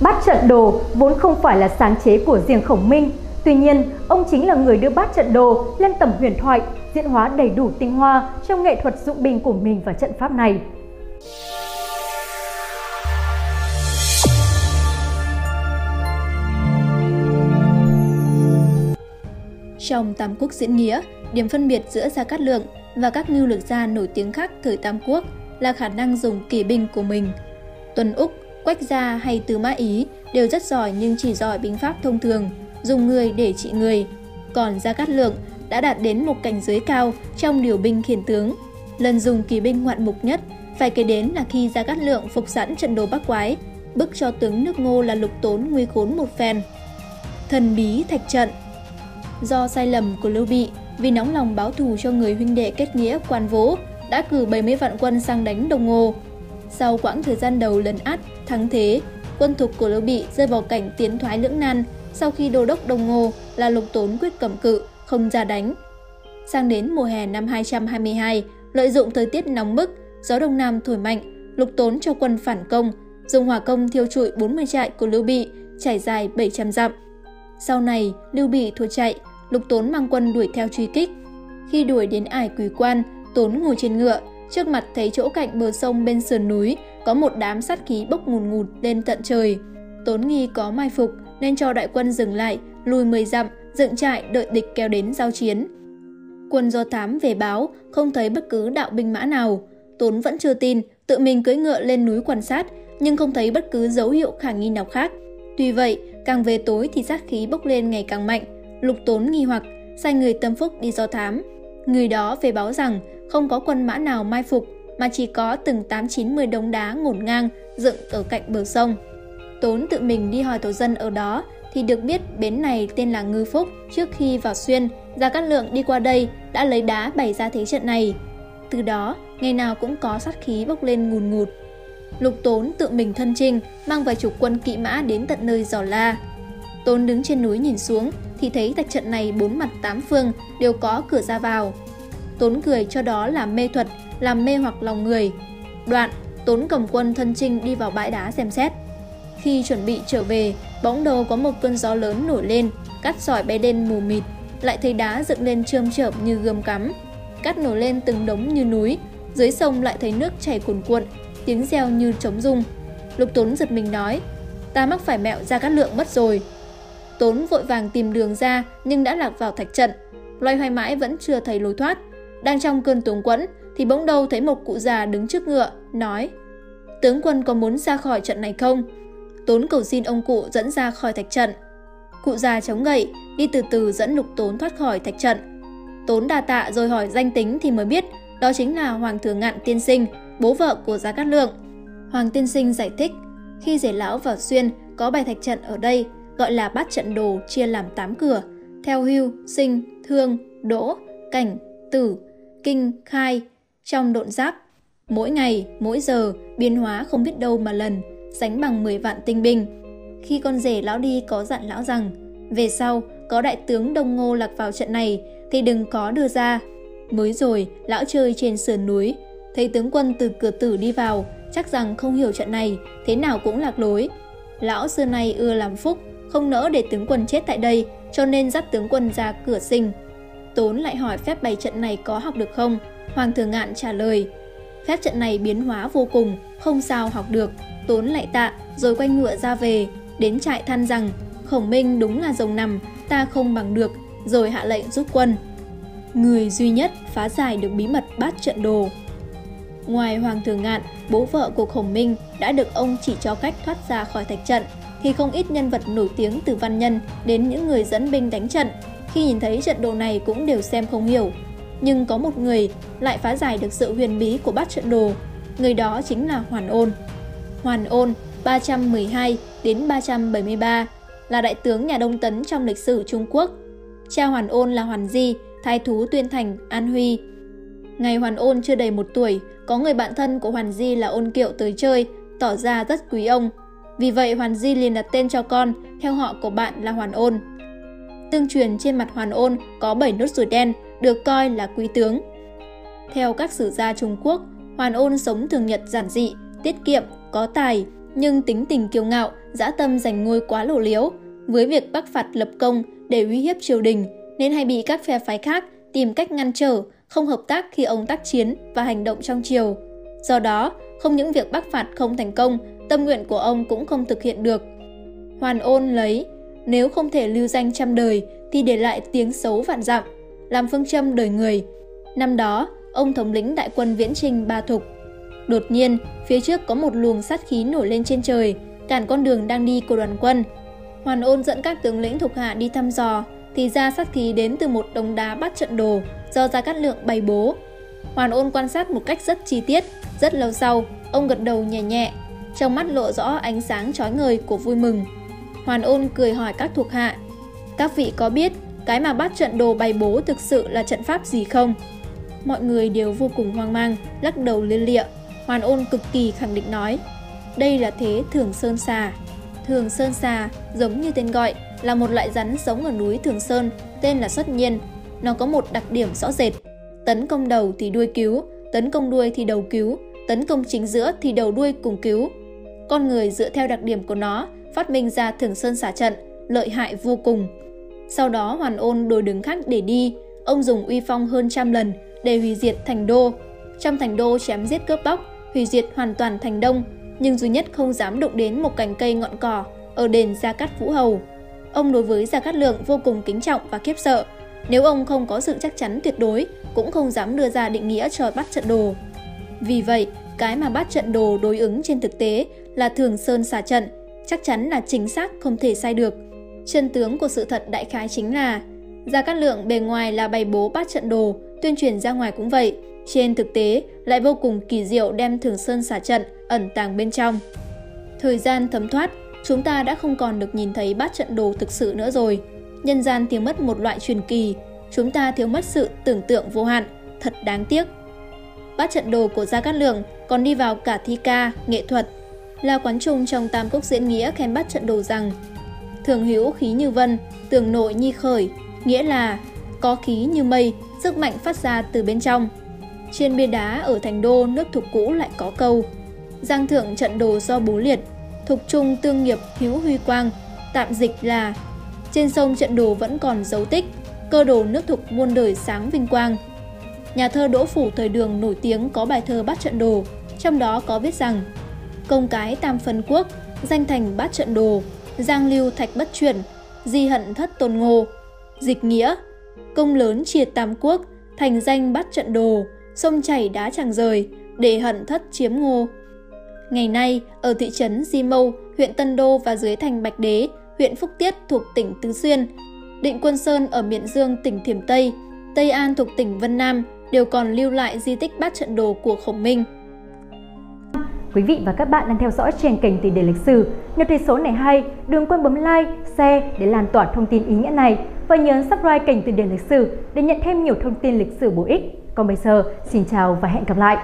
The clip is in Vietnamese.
Bát trận đồ vốn không phải là sáng chế của riêng Khổng Minh, tuy nhiên ông chính là người đưa bát trận đồ lên tầm huyền thoại, diễn hóa đầy đủ tinh hoa trong nghệ thuật dụng binh của mình và trận pháp này. Trong Tam Quốc diễn nghĩa, điểm phân biệt giữa Gia Cát Lượng và các ngưu lược gia nổi tiếng khác thời Tam Quốc là khả năng dùng kỳ binh của mình. Tuần Úc, Quách Gia hay Tứ Mã Ý đều rất giỏi nhưng chỉ giỏi binh pháp thông thường, dùng người để trị người. Còn Gia Cát Lượng đã đạt đến một cảnh giới cao trong điều binh khiển tướng. Lần dùng kỳ binh ngoạn mục nhất phải kể đến là khi Gia Cát Lượng phục sẵn trận đồ Bắc Quái, bức cho tướng nước Ngô là lục tốn nguy khốn một phen. Thần bí thạch trận Do sai lầm của Lưu Bị, vì nóng lòng báo thù cho người huynh đệ kết nghĩa quan vũ, đã cử 70 vạn quân sang đánh Đông Ngô. Sau quãng thời gian đầu lấn át, thắng thế, quân thục của Lưu Bị rơi vào cảnh tiến thoái lưỡng nan sau khi đô đốc Đông Ngô là Lục Tốn quyết cầm cự, không ra đánh. Sang đến mùa hè năm 222, lợi dụng thời tiết nóng bức, gió đông nam thổi mạnh, Lục Tốn cho quân phản công, dùng hỏa công thiêu trụi 40 trại của Lưu Bị, trải dài 700 dặm. Sau này, Lưu Bị thua chạy, Lục Tốn mang quân đuổi theo truy kích. Khi đuổi đến ải Quỳ Quan, Tốn ngồi trên ngựa, trước mặt thấy chỗ cạnh bờ sông bên sườn núi có một đám sát khí bốc ngùn ngụt lên tận trời. Tốn nghi có mai phục nên cho đại quân dừng lại, lùi 10 dặm, dựng trại đợi địch kéo đến giao chiến. Quân do thám về báo, không thấy bất cứ đạo binh mã nào. Tốn vẫn chưa tin, tự mình cưỡi ngựa lên núi quan sát, nhưng không thấy bất cứ dấu hiệu khả nghi nào khác. Tuy vậy, càng về tối thì sát khí bốc lên ngày càng mạnh, Lục Tốn nghi hoặc, sai người tâm phúc đi do thám. Người đó về báo rằng không có quân mã nào mai phục, mà chỉ có từng 8-90 đống đá ngổn ngang dựng ở cạnh bờ sông. Tốn tự mình đi hỏi tổ dân ở đó thì được biết bến này tên là Ngư Phúc. Trước khi vào xuyên, Gia Cát Lượng đi qua đây đã lấy đá bày ra thế trận này. Từ đó, ngày nào cũng có sát khí bốc lên ngùn ngụt. Lục Tốn tự mình thân trinh, mang vài chục quân kỵ mã đến tận nơi dò La. Tốn đứng trên núi nhìn xuống thì thấy tại trận này bốn mặt tám phương đều có cửa ra vào. Tốn cười cho đó là mê thuật, làm mê hoặc lòng người. Đoạn, Tốn cầm quân thân trinh đi vào bãi đá xem xét. Khi chuẩn bị trở về, bỗng đầu có một cơn gió lớn nổi lên, cắt sỏi bay lên mù mịt, lại thấy đá dựng lên trơm chởm như gươm cắm. cắt nổi lên từng đống như núi, dưới sông lại thấy nước chảy cuồn cuộn, tiếng reo như trống rung. Lục Tốn giật mình nói, ta mắc phải mẹo ra cát lượng mất rồi. Tốn vội vàng tìm đường ra nhưng đã lạc vào thạch trận. Loay hoay mãi vẫn chưa thấy lối thoát. Đang trong cơn túng quẫn thì bỗng đâu thấy một cụ già đứng trước ngựa, nói Tướng quân có muốn ra khỏi trận này không? Tốn cầu xin ông cụ dẫn ra khỏi thạch trận. Cụ già chống gậy, đi từ từ dẫn lục tốn thoát khỏi thạch trận. Tốn đà tạ rồi hỏi danh tính thì mới biết đó chính là Hoàng Thừa Ngạn Tiên Sinh, bố vợ của Giá Cát Lượng. Hoàng Tiên Sinh giải thích, khi rể lão vào xuyên có bài thạch trận ở đây gọi là bát trận đồ chia làm 8 cửa, theo hưu, sinh, thương, đỗ, cảnh, tử, kinh, khai, trong độn giáp. Mỗi ngày, mỗi giờ, biến hóa không biết đâu mà lần, sánh bằng 10 vạn tinh binh. Khi con rể lão đi có dặn lão rằng, về sau, có đại tướng Đông Ngô lạc vào trận này thì đừng có đưa ra. Mới rồi, lão chơi trên sườn núi, thấy tướng quân từ cửa tử đi vào, chắc rằng không hiểu trận này, thế nào cũng lạc lối. Lão xưa nay ưa làm phúc, không nỡ để tướng quân chết tại đây, cho nên dắt tướng quân ra cửa sinh. Tốn lại hỏi phép bày trận này có học được không? Hoàng thừa ngạn trả lời, phép trận này biến hóa vô cùng, không sao học được. Tốn lại tạ, rồi quay ngựa ra về, đến trại than rằng, khổng minh đúng là rồng nằm, ta không bằng được, rồi hạ lệnh rút quân. Người duy nhất phá giải được bí mật bát trận đồ. Ngoài Hoàng thừa Ngạn, bố vợ của Khổng Minh đã được ông chỉ cho cách thoát ra khỏi thạch trận, thì không ít nhân vật nổi tiếng từ văn nhân đến những người dẫn binh đánh trận, khi nhìn thấy trận đồ này cũng đều xem không hiểu. Nhưng có một người lại phá giải được sự huyền bí của bát trận đồ, người đó chính là Hoàn Ôn. Hoàn Ôn 312 đến 373 là đại tướng nhà Đông Tấn trong lịch sử Trung Quốc. Cha Hoàn Ôn là Hoàn Di, thái thú Tuyên Thành, An Huy. Ngày Hoàn Ôn chưa đầy một tuổi, có người bạn thân của Hoàn Di là Ôn Kiệu tới chơi, tỏ ra rất quý ông, vì vậy Hoàn Di liền đặt tên cho con theo họ của bạn là Hoàn Ôn. Tương truyền trên mặt Hoàn Ôn có 7 nốt ruồi đen, được coi là quý tướng. Theo các sử gia Trung Quốc, Hoàn Ôn sống thường nhật giản dị, tiết kiệm, có tài. nhưng tính tình kiêu ngạo, dã tâm giành ngôi quá lộ liễu, với việc bắc phạt lập công để uy hiếp triều đình nên hay bị các phe phái khác tìm cách ngăn trở, không hợp tác khi ông tác chiến và hành động trong triều. Do đó, không những việc bắc phạt không thành công, tâm nguyện của ông cũng không thực hiện được. Hoàn ôn lấy, nếu không thể lưu danh trăm đời thì để lại tiếng xấu vạn dặm, làm phương châm đời người. Năm đó, ông thống lĩnh đại quân viễn trình Ba Thục. Đột nhiên, phía trước có một luồng sát khí nổi lên trên trời, cản con đường đang đi của đoàn quân. Hoàn ôn dẫn các tướng lĩnh thuộc hạ đi thăm dò, thì ra sát khí đến từ một đống đá bắt trận đồ do Gia Cát Lượng bày bố. Hoàn ôn quan sát một cách rất chi tiết, rất lâu sau, ông gật đầu nhẹ nhẹ, trong mắt lộ rõ ánh sáng chói ngời của vui mừng. Hoàn ôn cười hỏi các thuộc hạ, các vị có biết cái mà bắt trận đồ bày bố thực sự là trận pháp gì không? Mọi người đều vô cùng hoang mang, lắc đầu liên lịa. Hoàn ôn cực kỳ khẳng định nói, đây là thế Thường Sơn Xà. Thường Sơn Xà, giống như tên gọi, là một loại rắn sống ở núi Thường Sơn, tên là xuất nhiên. Nó có một đặc điểm rõ rệt. Tấn công đầu thì đuôi cứu, tấn công đuôi thì đầu cứu, tấn công chính giữa thì đầu đuôi cùng cứu. Con người dựa theo đặc điểm của nó, phát minh ra Thường Sơn xả trận, lợi hại vô cùng. Sau đó hoàn ôn đổi đứng khác để đi, ông dùng uy phong hơn trăm lần để hủy diệt thành đô. Trong thành đô chém giết cướp bóc, hủy diệt hoàn toàn thành đông, nhưng duy nhất không dám đụng đến một cành cây ngọn cỏ ở đền Gia Cát Vũ Hầu. Ông đối với Gia Cát Lượng vô cùng kính trọng và khiếp sợ. Nếu ông không có sự chắc chắn tuyệt đối, cũng không dám đưa ra định nghĩa cho bắt trận đồ. Vì vậy, cái mà bắt trận đồ đối ứng trên thực tế là Thường Sơn xả trận, chắc chắn là chính xác không thể sai được. Chân tướng của sự thật đại khái chính là Gia Cát Lượng bề ngoài là bày bố bát trận đồ, tuyên truyền ra ngoài cũng vậy. Trên thực tế, lại vô cùng kỳ diệu đem Thường Sơn xả trận ẩn tàng bên trong. Thời gian thấm thoát, chúng ta đã không còn được nhìn thấy bát trận đồ thực sự nữa rồi. Nhân gian thiếu mất một loại truyền kỳ, chúng ta thiếu mất sự tưởng tượng vô hạn, thật đáng tiếc. Bát trận đồ của Gia Cát Lượng còn đi vào cả thi ca, nghệ thuật. Là quán trung trong Tam quốc Diễn Nghĩa khen bắt trận đồ rằng Thường hữu khí như vân, tường nội nhi khởi, nghĩa là có khí như mây, sức mạnh phát ra từ bên trong. Trên bia đá ở thành đô nước thục cũ lại có câu Giang thượng trận đồ do bố liệt, thục trung tương nghiệp hữu huy quang, tạm dịch là Trên sông trận đồ vẫn còn dấu tích, cơ đồ nước thục muôn đời sáng vinh quang. Nhà thơ Đỗ Phủ thời đường nổi tiếng có bài thơ bắt trận đồ, trong đó có viết rằng Công cái tam phân quốc, danh thành bát trận đồ, giang lưu thạch bất chuyển, di hận thất tôn ngô. Dịch nghĩa, công lớn triệt tam quốc, thành danh bát trận đồ, sông chảy đá chẳng rời, để hận thất chiếm ngô. Ngày nay, ở thị trấn Di Mâu, huyện Tân Đô và dưới thành Bạch Đế, huyện Phúc Tiết thuộc tỉnh Tứ Xuyên, Định Quân Sơn ở miền Dương, tỉnh Thiểm Tây, Tây An thuộc tỉnh Vân Nam đều còn lưu lại di tích bát trận đồ của Khổng Minh. Quý vị và các bạn đang theo dõi trên kênh Tỷ đề lịch sử. Nếu thấy số này hay, đừng quên bấm like, share để lan tỏa thông tin ý nghĩa này và nhớ subscribe kênh Tỷ đề lịch sử để nhận thêm nhiều thông tin lịch sử bổ ích. Còn bây giờ, xin chào và hẹn gặp lại!